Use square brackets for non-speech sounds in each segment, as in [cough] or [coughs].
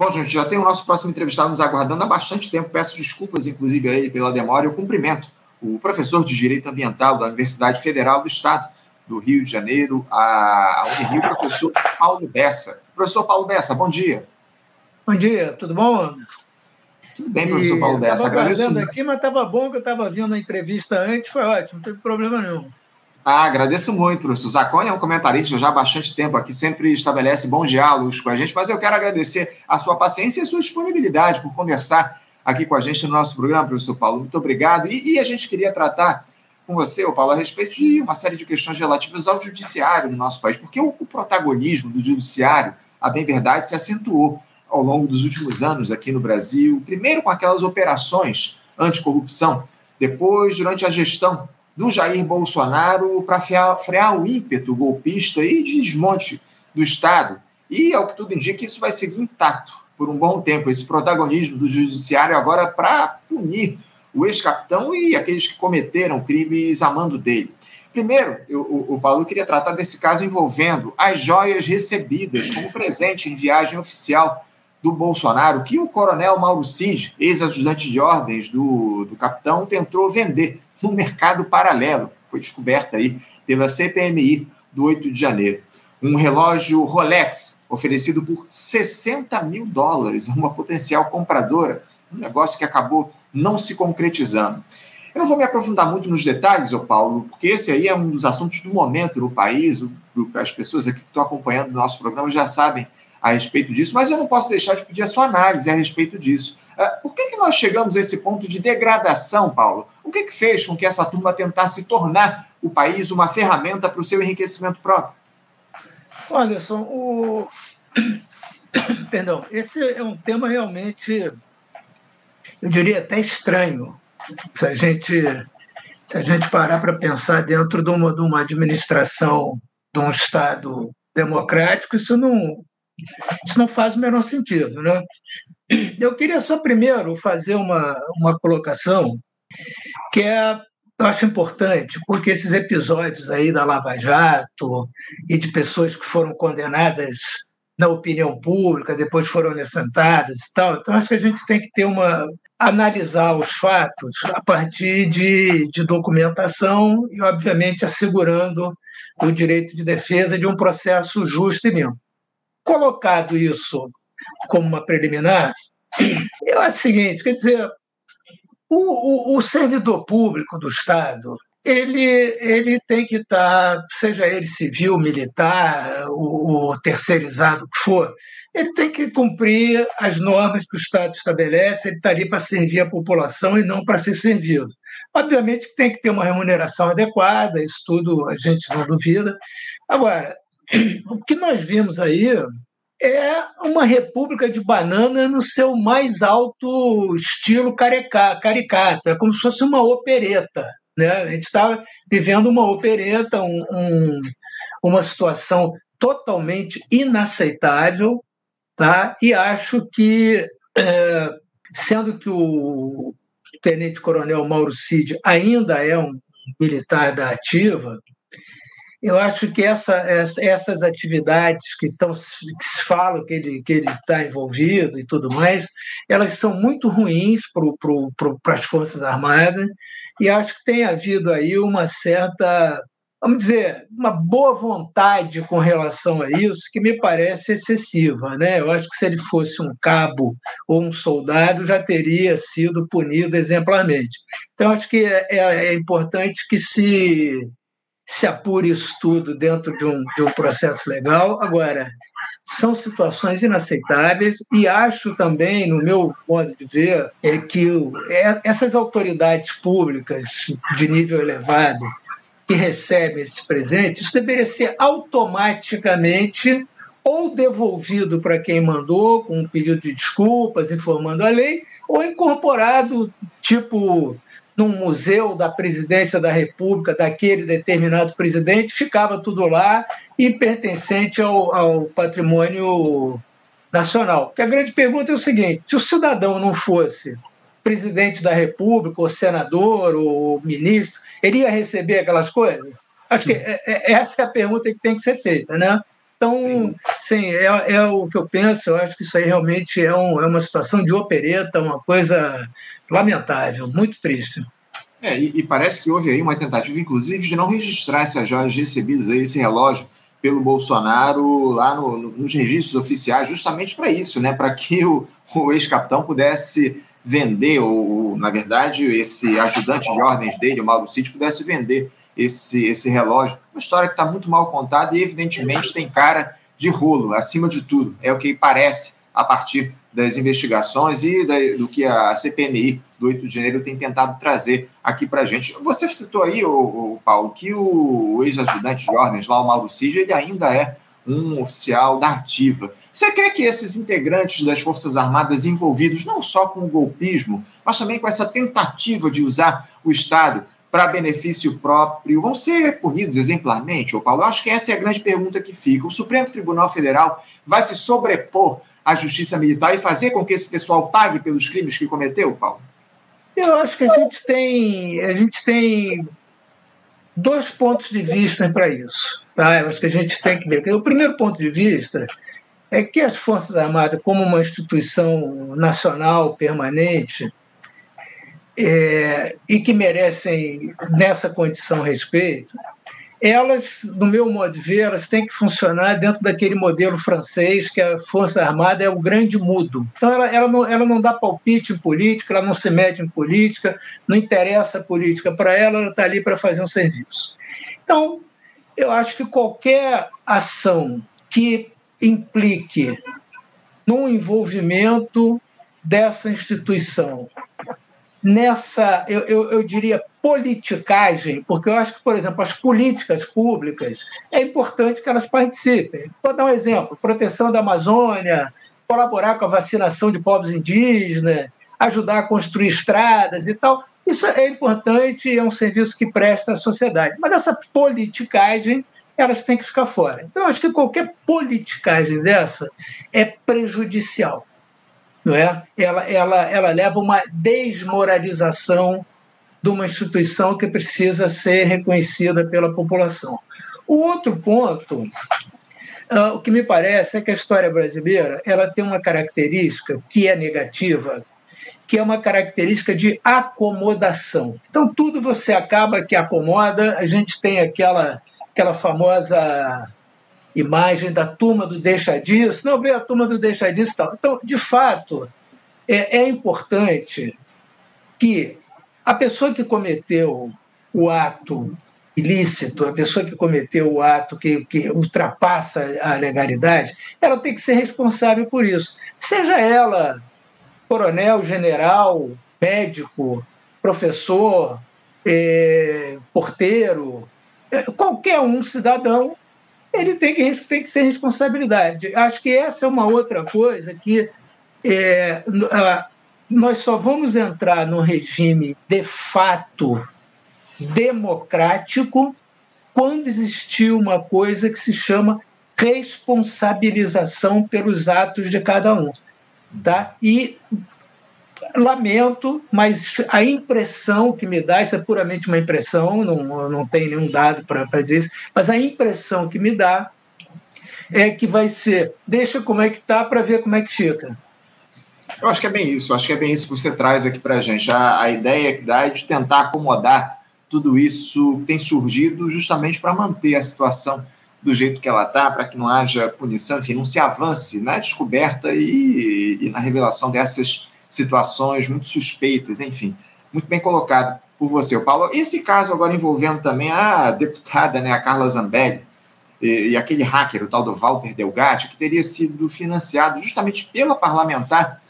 Bom, gente, já tem o nosso próximo entrevistado nos aguardando há bastante tempo. Peço desculpas, inclusive, a ele pela demora e o cumprimento. O professor de Direito Ambiental da Universidade Federal do Estado do Rio de Janeiro, a Unirio, professor Paulo Bessa. Professor Paulo Bessa, bom dia. Bom dia, tudo bom, Anderson? Tudo bem, professor Paulo Bessa. Estava aguardando aqui, mas estava bom que eu estava vindo a entrevista antes, foi ótimo, não teve problema nenhum. Ah, agradeço muito, professor. Zacone é um comentarista já há bastante tempo aqui, sempre estabelece bons diálogos com a gente, mas eu quero agradecer a sua paciência e a sua disponibilidade por conversar aqui com a gente no nosso programa, professor Paulo. Muito obrigado. E, e a gente queria tratar com você, Paulo, a respeito de uma série de questões relativas ao judiciário no nosso país, porque o, o protagonismo do judiciário, a bem verdade, se acentuou ao longo dos últimos anos aqui no Brasil, primeiro com aquelas operações anticorrupção, depois durante a gestão do Jair Bolsonaro para frear, o ímpeto golpista e de desmonte do Estado. E, ao que tudo indica, isso vai seguir intacto por um bom tempo, esse protagonismo do judiciário agora para punir o ex-capitão e aqueles que cometeram crimes a mando dele. Primeiro, eu, o, Paulo queria tratar desse caso envolvendo as joias recebidas como presente em viagem oficial do Bolsonaro, que o coronel Mauro Cid, ex-ajudante de ordens do, do capitão, tentou vender no mercado paralelo. Foi descoberta aí pela CPMI do 8 de janeiro. Um relógio Rolex oferecido por 60 mil dólares a uma potencial compradora, um negócio que acabou não se concretizando. Eu não vou me aprofundar muito nos detalhes, ô Paulo, porque esse aí é um dos assuntos do momento no país. As pessoas aqui que estão acompanhando o nosso programa já sabem a respeito disso, mas eu não posso deixar de pedir a sua análise a respeito disso. Ah, por que, que nós chegamos a esse ponto de degradação, Paulo? O que, que fez com que essa turma tentasse tornar o país uma ferramenta para o seu enriquecimento próprio? Anderson, o... [coughs] Perdão, esse é um tema realmente eu diria até estranho, se a gente, se a gente parar para pensar dentro de uma, de uma administração de um Estado democrático, isso não, isso não faz o menor sentido. Né? Eu queria só primeiro fazer uma, uma colocação que é, eu acho importante, porque esses episódios aí da Lava Jato e de pessoas que foram condenadas na opinião pública, depois foram inocentadas e tal. Então, acho que a gente tem que ter uma, analisar os fatos a partir de, de documentação e, obviamente, assegurando o direito de defesa de um processo justo e limpo. Colocado isso como uma preliminar, eu acho o seguinte: quer dizer, o, o, o servidor público do Estado ele, ele tem que estar, seja ele civil, militar, o, terceirizado que for, ele tem que cumprir as normas que o Estado estabelece, ele está ali para servir a população e não para ser servido. Obviamente que tem que ter uma remuneração adequada, isso tudo a gente não duvida. Agora, o que nós vimos aí é uma república de banana no seu mais alto estilo caricato, é como se fosse uma opereta. Né? A gente está vivendo uma opereta, um, um, uma situação totalmente inaceitável, Tá? E acho que, é, sendo que o tenente-coronel Mauro Cid ainda é um militar da ativa, eu acho que essa, essas atividades que, estão, que se falam que ele, que está envolvido e tudo mais, elas são muito ruins para as Forças Armadas e acho que tem havido aí uma certa vamos dizer, uma boa vontade com relação a isso que me parece excessiva. Né? Eu acho que se ele fosse um cabo ou um soldado, já teria sido punido exemplarmente. Então, acho que é, é, é importante que se, se apure isso tudo dentro de um, de um processo legal. Agora, são situações inaceitáveis e acho também, no meu modo de ver, é que é, essas autoridades públicas de nível elevado que recebe esse presente, isso deveria ser automaticamente ou devolvido para quem mandou, com um pedido de desculpas, informando a lei, ou incorporado, tipo, num museu da presidência da República, daquele determinado presidente, ficava tudo lá e pertencente ao, ao patrimônio nacional. Porque a grande pergunta é o seguinte: se o cidadão não fosse presidente da República, ou senador, ou ministro, ele ia receber aquelas coisas? Acho que é, é, essa é a pergunta que tem que ser feita, né? Então, sim, sim é, é, o que eu penso. Eu acho que isso aí realmente é, um, é uma situação de opereta, uma coisa lamentável, muito triste. É, e, e, parece que houve aí uma tentativa, inclusive, de não registrar essas joias recebidas aí, esse relógio, pelo Bolsonaro lá no, no, nos registros oficiais, justamente para isso, né? Para que o, o ex-capitão pudesse vender, ou, na verdade, esse ajudante de ordens dele, o Mauro Cid, pudesse vender esse, esse relógio. Uma história que está muito mal contada e, evidentemente, tem cara de rolo, acima de tudo. É o que parece a partir das investigações e da, do que a CPMI do 8 de janeiro tem tentado trazer aqui para a gente. Você citou aí, o, o Paulo, que o ex-ajudante de ordens, lá o Mauro Cid, ele ainda é um oficial da ativa. Você crê que esses integrantes das Forças Armadas envolvidos não só com o golpismo, mas também com essa tentativa de usar o Estado para benefício próprio vão ser punidos exemplarmente, ô Paulo? Eu acho que essa é a grande pergunta que fica. O Supremo Tribunal Federal vai se sobrepor à justiça militar e fazer com que esse pessoal pague pelos crimes que cometeu, Paulo? Eu acho que a gente tem, a gente tem dois pontos de vista para isso. Tá? Eu acho que a gente tem que ver. O primeiro ponto de vista é que as Forças Armadas, como uma instituição nacional permanente, é, e que merecem, nessa condição, respeito, elas, no meu modo de ver, elas têm que funcionar dentro daquele modelo francês que a Força Armada é o grande mudo. Então, ela, ela, não, ela não dá palpite em política, ela não se mete em política, não interessa a política para ela, ela está ali para fazer um serviço. Então, eu acho que qualquer ação que implique no envolvimento dessa instituição nessa, eu, eu, eu, diria, politicagem, porque eu acho que, por exemplo, as políticas públicas é importante que elas participem. Vou dar um exemplo: proteção da Amazônia, colaborar com a vacinação de povos indígenas, ajudar a construir estradas e tal. Isso é importante é um serviço que presta à sociedade. Mas essa politicagem elas têm que ficar fora. Então, eu acho que qualquer politicagem dessa é prejudicial não é? Ela, ela, ela leva uma desmoralização de uma instituição que precisa ser reconhecida pela população. O outro ponto, uh, o que me parece é que a história brasileira ela tem uma característica que é negativa, que é uma característica de acomodação. Então tudo você acaba que acomoda. A gente tem aquela aquela famosa imagem da turma do deixa disso, não vê a turma do deixa disso tal. Então, de fato, é, é importante que a pessoa que cometeu o ato ilícito, a pessoa que cometeu o ato que, que ultrapassa a legalidade, ela tem que ser responsável por isso. Seja ela coronel, general, médico, professor, é, porteiro, é, qualquer um cidadão ele tem que, tem que ser responsabilidade. Acho que essa é uma outra coisa que é, nós só vamos entrar no regime de fato democrático quando existir uma coisa que se chama responsabilização pelos atos de cada um. Tá? E lamento, mas a impressão que me dá, isso é puramente uma impressão, não, não tem nenhum dado para dizer isso, mas a impressão que me dá é que vai ser, deixa como é que tá para ver como é que fica. Eu acho que é bem isso, acho que é bem isso que você traz aqui para a gente. A ideia que dá é de tentar acomodar tudo isso que tem surgido justamente para manter a situação do jeito que ela está, para que não haja punição, enfim, não se avance na descoberta e, e na revelação dessas situações muito suspeitas, enfim, muito bem colocado por você, Paulo. Esse caso agora envolvendo também a deputada, né, a Carla Zambelli, e, e aquele hacker, o tal do Walter Delgatti, que teria sido financiado justamente pela parlamentar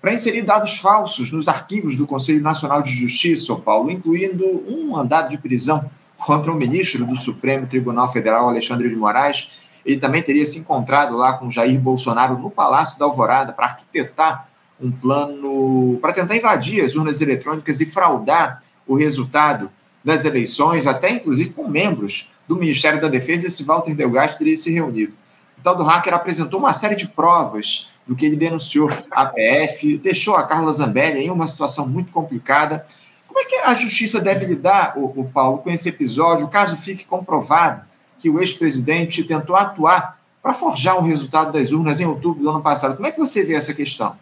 para inserir dados falsos nos arquivos do Conselho Nacional de Justiça, Paulo, incluindo um mandado de prisão contra o ministro do Supremo Tribunal Federal, Alexandre de Moraes. Ele também teria se encontrado lá com Jair Bolsonaro no Palácio da Alvorada para arquitetar um plano para tentar invadir as urnas eletrônicas e fraudar o resultado das eleições, até inclusive com membros do Ministério da Defesa, esse Walter Delgado teria se reunido. O tal do hacker apresentou uma série de provas do que ele denunciou à PF, deixou a Carla Zambelli em uma situação muito complicada. Como é que a justiça deve lidar, o, o Paulo, com esse episódio, caso fique comprovado que o ex-presidente tentou atuar para forjar o resultado das urnas em outubro do ano passado. Como é que você vê essa questão?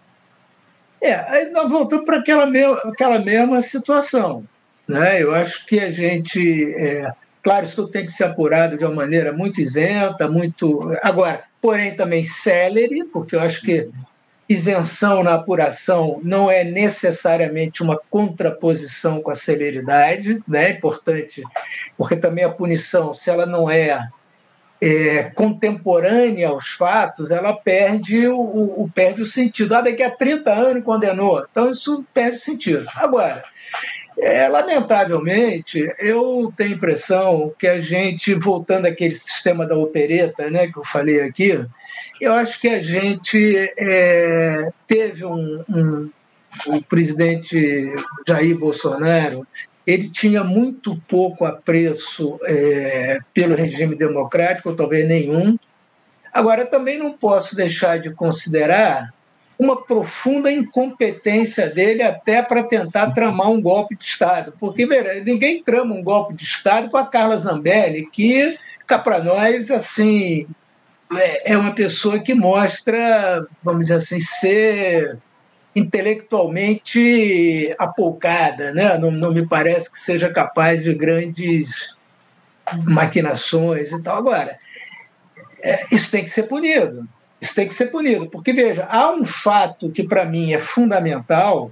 É, aí nós voltamos para aquela, mesma, aquela mesma situação. Né? Eu acho que a gente. É, claro, isso tem que ser apurado de uma maneira muito isenta, muito. Agora, porém também célere, porque eu acho que isenção na apuração não é necessariamente uma contraposição com a celeridade, né? é importante, porque também a punição, se ela não é, é contemporânea aos fatos, ela perde o, o, perde o sentido. Ah, daqui a 30 anos condenou, então isso perde o sentido. Agora, é, lamentavelmente, eu tenho a impressão que a gente, voltando àquele sistema da opereta né, que eu falei aqui, eu acho que a gente é, teve um, um, O presidente Jair Bolsonaro ele tinha muito pouco apreço é, pelo regime democrático, ou talvez nenhum. Agora, também não posso deixar de considerar uma profunda incompetência dele até para tentar tramar um golpe de Estado. Porque, veja, ninguém trama um golpe de Estado com a Carla Zambelli, que, cá para nós, assim, é, é uma pessoa que mostra, vamos dizer assim, ser intelectualmente apoucada, né? não, não me parece que seja capaz de grandes maquinações e tal. Agora, é, isso tem que ser punido. Isso tem que ser punido, porque veja, há um fato que para mim é fundamental,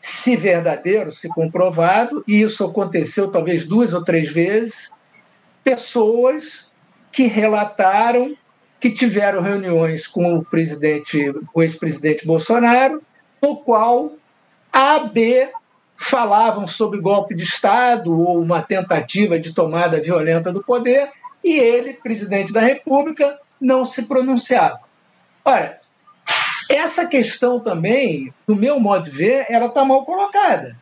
se verdadeiro, se comprovado, e isso aconteceu talvez duas ou três vezes, pessoas que relataram que tiveram reuniões com o presidente, o ex-presidente Bolsonaro, no qual A, B falavam sobre golpe de Estado ou uma tentativa de tomada violenta do poder, e ele, presidente da República, não se pronunciava. Ora, essa questão também, do meu modo de ver, ela está mal colocada.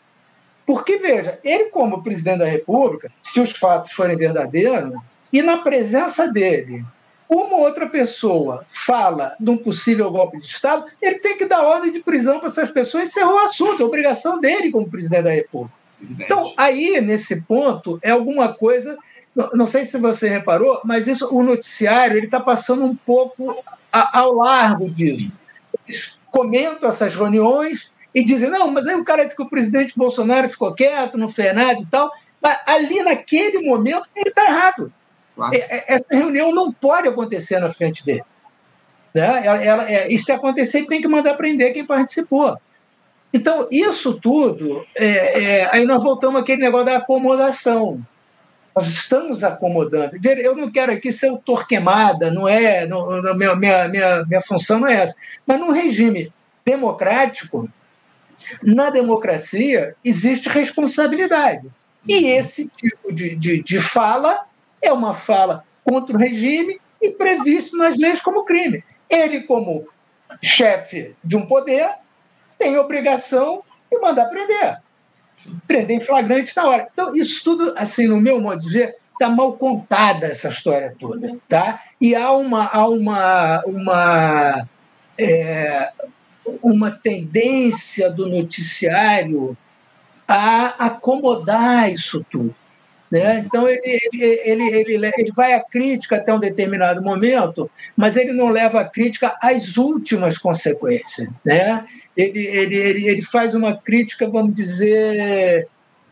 Porque, veja, ele, como presidente da República, se os fatos forem verdadeiros, e na presença dele, uma outra pessoa fala de um possível golpe de Estado, ele tem que dar ordem de prisão para essas pessoas e encerrar o assunto, é obrigação dele como presidente da República. Então, aí, nesse ponto, é alguma coisa. Não sei se você reparou, mas isso, o noticiário ele está passando um pouco a, ao largo disso. Eles comentam essas reuniões e dizem, não, mas aí o cara disse que o presidente Bolsonaro ficou quieto, não fez nada e tal. Ali, naquele momento, ele está errado. Claro. É, é, essa reunião não pode acontecer na frente dele. Né? Ela, ela, é, e se acontecer, tem que mandar prender quem participou. Então, isso tudo, é, é, aí nós voltamos àquele negócio da acomodação. Nós estamos acomodando. Eu não quero aqui ser o Torquemada, não é. Não, minha, minha, minha, minha função não é essa. Mas num regime democrático, na democracia, existe responsabilidade. E esse tipo de, de, de fala é uma fala contra o regime e previsto nas leis como crime. Ele, como chefe de um poder, tem obrigação de mandar prender prender em flagrante na hora. Então, isso tudo, assim, no meu modo de ver, está mal contada essa história toda. Tá? E há uma, há uma, uma, é, uma tendência do noticiário a acomodar isso tudo. Né? Então, ele, ele, ele, ele, ele vai à crítica até um determinado momento, mas ele não leva a crítica às últimas consequências. Né? ele, ele, ele, ele faz uma crítica, vamos dizer,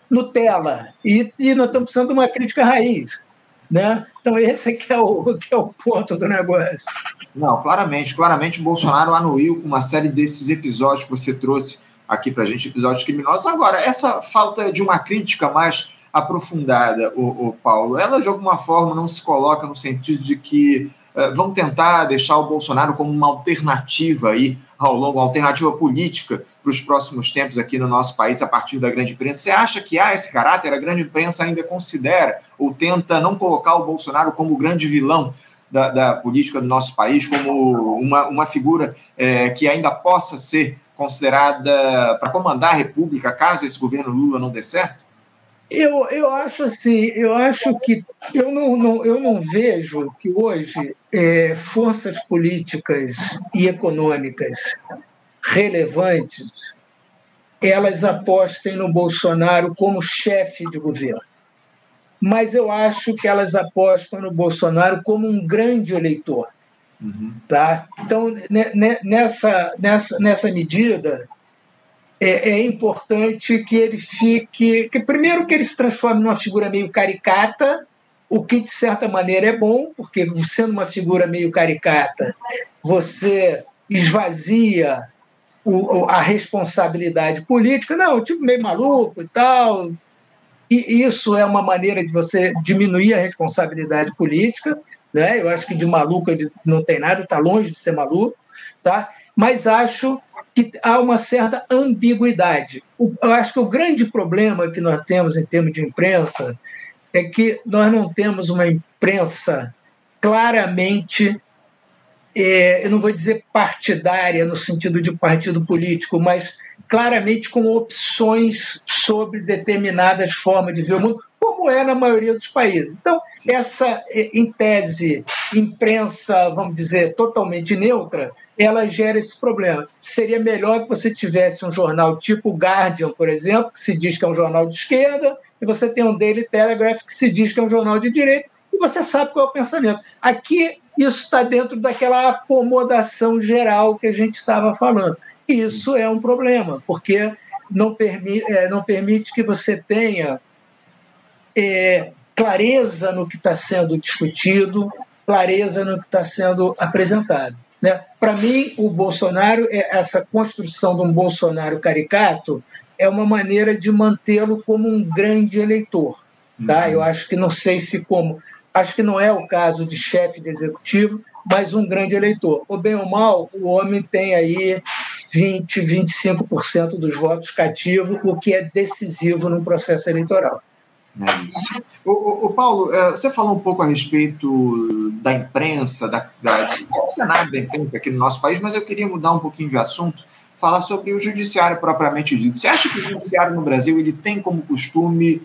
Nutella. E, e nós estamos precisando de uma crítica raiz. Né? Então, esse que é, o, que é o ponto do negócio. Não, claramente, claramente o Bolsonaro anuiu com uma série desses episódios que você trouxe aqui para a gente, episódios criminosos. Agora, essa falta de uma crítica mais aprofundada, o, o Paulo, ela de alguma forma não se coloca no sentido de que uh, vão tentar deixar o Bolsonaro como uma alternativa aí ao longo, alternativa política para os próximos tempos aqui no nosso país a partir da grande imprensa. Você acha que há esse caráter? A grande imprensa ainda considera ou tenta não colocar o Bolsonaro como o grande vilão da, da política do nosso país, como uma, uma figura é, que ainda possa ser considerada para comandar a República caso esse governo Lula não dê certo? Eu, eu acho assim, eu acho que eu não, não eu não vejo que hoje é, forças políticas e econômicas relevantes elas apostem no Bolsonaro como chefe de governo. Mas eu acho que elas apostam no Bolsonaro como um grande eleitor. Uhum. Tá? Então, nessa, nessa, nessa medida, é, é, importante que ele fique. Que, primeiro, que ele se transforme numa figura meio caricata, o que, de certa maneira, é bom, porque sendo uma figura meio caricata, você esvazia o, a responsabilidade política. Não, tipo meio maluco e tal. E isso é uma maneira de você diminuir a responsabilidade política. Né? Eu acho que de maluco ele não tem nada, está longe de ser maluco. Tá? Mas acho que há uma certa ambiguidade. Eu acho que o grande problema que nós temos em termos de imprensa é que nós não temos uma imprensa claramente, é, eu não vou dizer partidária no sentido de partido político, mas claramente com opções sobre determinadas formas de ver o mundo, como é na maioria dos países. Então, essa, é, em tese, imprensa, vamos dizer, totalmente neutra, ela gera esse problema. Seria melhor que você tivesse um jornal tipo Guardian, por exemplo, que se diz que é um jornal de esquerda, e você tem um Daily Telegraph que se diz que é um jornal de direita, e você sabe qual é o pensamento. Aqui, isso está dentro daquela acomodação geral que a gente estava falando. E isso é um problema, porque não, permi é, não permite que você tenha é, clareza no que está sendo discutido, clareza no que está sendo apresentado. Né? Para mim, o Bolsonaro, é essa construção de um Bolsonaro caricato, é uma maneira de mantê-lo como um grande eleitor. Tá? Uhum. Eu acho que não sei se como. Acho que não é o caso de chefe de executivo, mas um grande eleitor. O bem ou mal, o homem tem aí 20, 25% dos votos cativos, o que é decisivo no processo eleitoral. É isso. O, Paulo, é, você falou um pouco a respeito da imprensa, da, da, do cenário da imprensa aqui no nosso país, mas eu queria mudar um pouquinho de assunto, falar sobre o judiciário propriamente dito. Você acha que o judiciário no Brasil ele tem como costume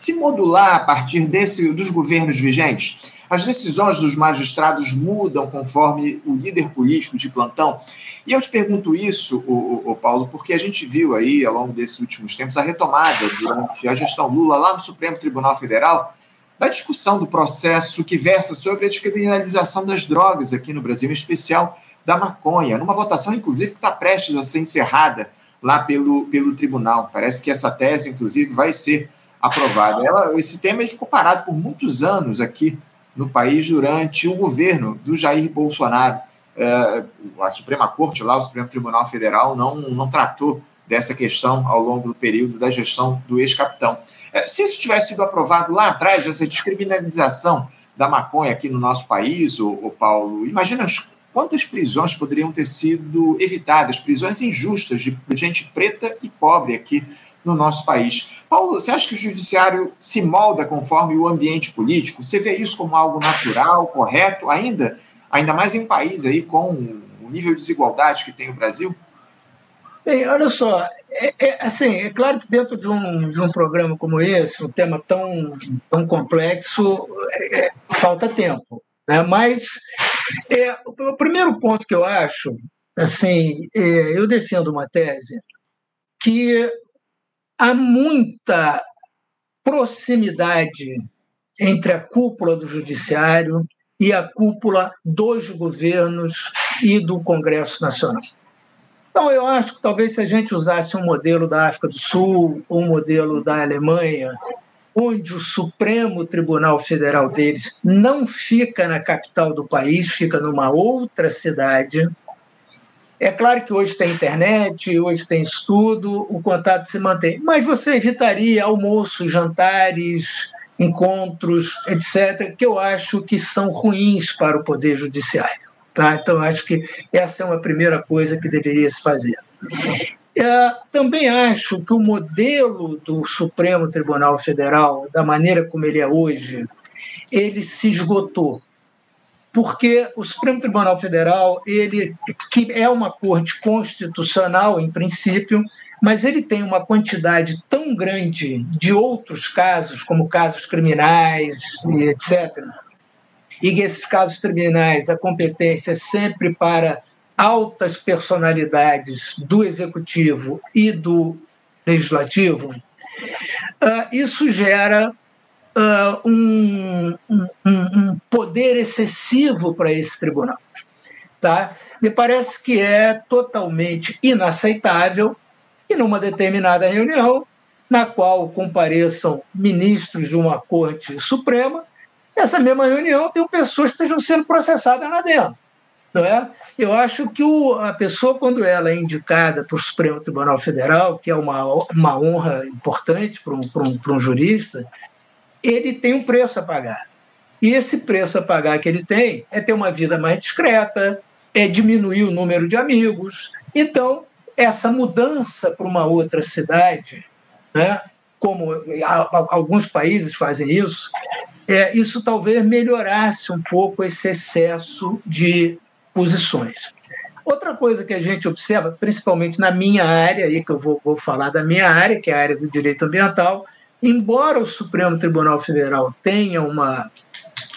se modular a partir desse, dos governos vigentes? As decisões dos magistrados mudam conforme o líder político de plantão. E eu te pergunto isso, o, o, Paulo, porque a gente viu aí, ao longo desses últimos tempos, a retomada durante a gestão Lula lá no Supremo Tribunal Federal da discussão do processo que versa sobre a descriminalização das drogas aqui no Brasil, em especial da maconha, numa votação, inclusive, que está prestes a ser encerrada lá pelo, pelo tribunal. Parece que essa tese, inclusive, vai ser aprovada. Ela, esse tema ficou parado por muitos anos aqui no país durante o governo do Jair Bolsonaro. É, a Suprema Corte, lá, o Supremo Tribunal Federal, não, não tratou dessa questão ao longo do período da gestão do ex-capitão. É, se isso tivesse sido aprovado lá atrás, essa descriminalização da maconha aqui no nosso país, o, o Paulo, imagina quantas prisões poderiam ter sido evitadas, prisões injustas de gente preta e pobre aqui no nosso país. Paulo, você acha que o judiciário se molda conforme o ambiente político? Você vê isso como algo natural, correto, ainda, ainda mais em um país aí com o nível de desigualdade que tem o Brasil? Bem, olha só, é, é, assim, é claro que dentro de um, de um programa como esse, um tema tão, tão complexo, é, é falta tempo. Né? Mas é, o primeiro ponto que eu acho, assim, é, eu defendo uma tese que há muita proximidade entre a cúpula do judiciário e a cúpula dos governos e do Congresso Nacional. Então, eu acho que talvez se a gente usasse um modelo da África do Sul, um modelo da Alemanha, onde o Supremo Tribunal Federal deles não fica na capital do país, fica numa outra cidade, é claro que hoje tem internet, hoje tem estudo, o contato se mantém, mas você evitaria almoços, jantares, encontros, etc., que eu acho que são ruins para o Poder Judiciário. Tá? Então, acho que essa é uma primeira coisa que deveria se fazer. É, também acho que o modelo do Supremo Tribunal Federal, da maneira como ele é hoje, ele se esgotou porque o Supremo Tribunal Federal, ele que é uma corte constitucional em princípio, mas ele tem uma quantidade tão grande de outros casos, como casos criminais e etc. E que esses casos criminais, a competência é sempre para altas personalidades do executivo e do legislativo, ah, isso gera uh, um, um, um, poder excessivo para esse tribunal. Tá? Me parece que é totalmente inaceitável que numa determinada reunião, na qual compareçam ministros de uma corte suprema, essa mesma reunião tem pessoas que estejam sendo processadas lá dentro. Não é? Eu acho que o, a pessoa, quando ela é indicada para o Supremo Tribunal Federal, que é uma, uma honra importante para um, um, um jurista, ele tem um preço a pagar. E esse preço a pagar que ele tem é ter uma vida mais discreta, é diminuir o número de amigos. Então, essa mudança para uma outra cidade, né, como alguns países fazem isso, é, isso talvez melhorasse um pouco esse excesso de posições. Outra coisa que a gente observa, principalmente na minha área, aí que eu vou, vou falar da minha área, que é a área do direito ambiental, embora o Supremo Tribunal Federal tenha uma,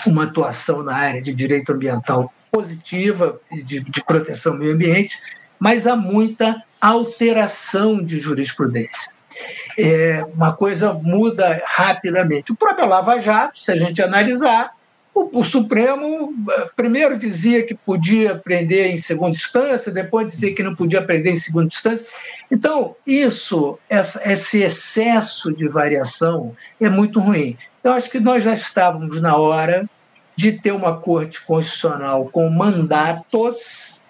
uma atuação na área de direito ambiental positiva de, de proteção ao meio ambiente, mas há muita alteração de jurisprudência. É, uma coisa muda rapidamente. O próprio Lava Jato, se a gente analisar, o, o, Supremo eh, primeiro dizia que podia prender em segunda instância, depois dizia que não podia prender em segunda instância. Então, isso, essa, esse excesso de variação é muito ruim. Eu acho que nós já estávamos na hora de ter uma corte constitucional com mandatos,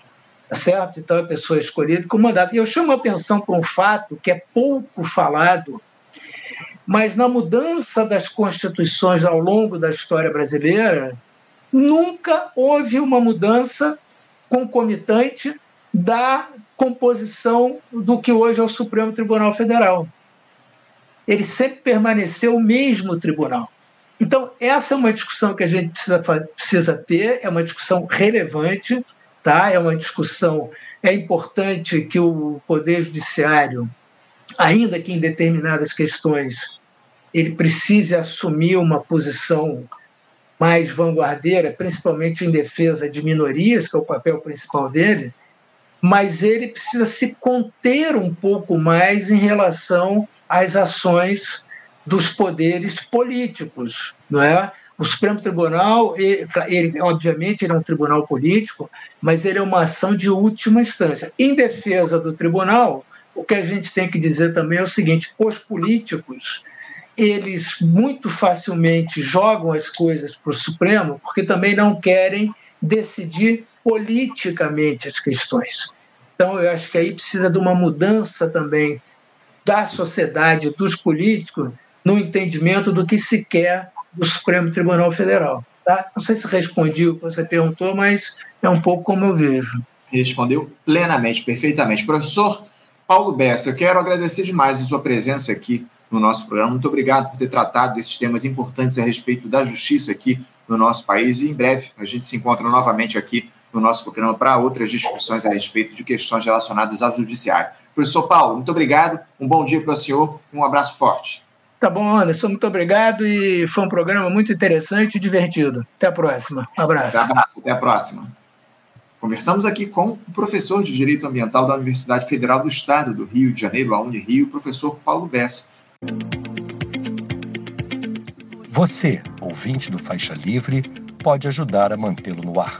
tá certo? Então a pessoa é escolhida com mandato. E eu chamo a atenção para um fato que é pouco falado, mas na mudança das constituições ao longo da história brasileira, nunca houve uma mudança concomitante da composição do que hoje é o Supremo Tribunal Federal. Ele sempre permaneceu o mesmo tribunal. Então, essa é uma discussão que a gente precisa, precisa ter, é uma discussão relevante, tá? é uma discussão. É importante que o Poder Judiciário, ainda que em determinadas questões, ele precise assumir uma posição mais vanguardeira, principalmente em defesa de minorias, que é o papel principal dele, mas ele precisa se conter um pouco mais em relação às ações dos poderes políticos, não é? O Supremo Tribunal, ele, ele, obviamente, ele é um tribunal político, mas ele é uma ação de última instância. Em defesa do tribunal, o que a gente tem que dizer também é o seguinte: os políticos eles muito facilmente jogam as coisas para o Supremo porque também não querem decidir politicamente as questões. Então, eu acho que aí precisa de uma mudança também da sociedade, dos políticos, no entendimento do que se quer do Supremo Tribunal Federal. Tá? Não sei se respondi o que você perguntou, mas é um pouco como eu vejo. Respondeu plenamente, perfeitamente. Professor Paulo Bessa, eu quero agradecer demais a sua presença aqui no nosso programa. Muito obrigado por ter tratado desses temas importantes a respeito da justiça aqui no nosso país. E em breve a gente se encontra novamente aqui no nosso programa para outras discussões a respeito de questões relacionadas ao judiciário. Professor Paulo, muito obrigado, um bom dia para o senhor e um abraço forte. Tá bom, Anderson, muito obrigado e foi um programa muito interessante e divertido. Até a próxima. Um abraço. Até, abraço, até a próxima. Conversamos aqui com o professor de Direito Ambiental da Universidade Federal do Estado do Rio de Janeiro, a Unirio, o professor Paulo Bessa. Você, ouvinte do Faixa Livre, pode ajudar a mantê-lo no ar.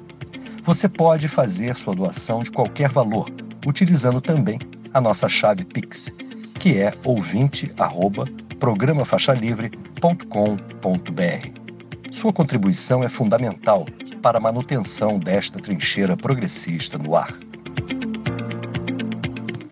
Você pode fazer sua doação de qualquer valor, utilizando também a nossa chave Pix, que é ouvinte@ programafaixalivre.com.br. Sua contribuição é fundamental para a manutenção desta trincheira progressista no ar.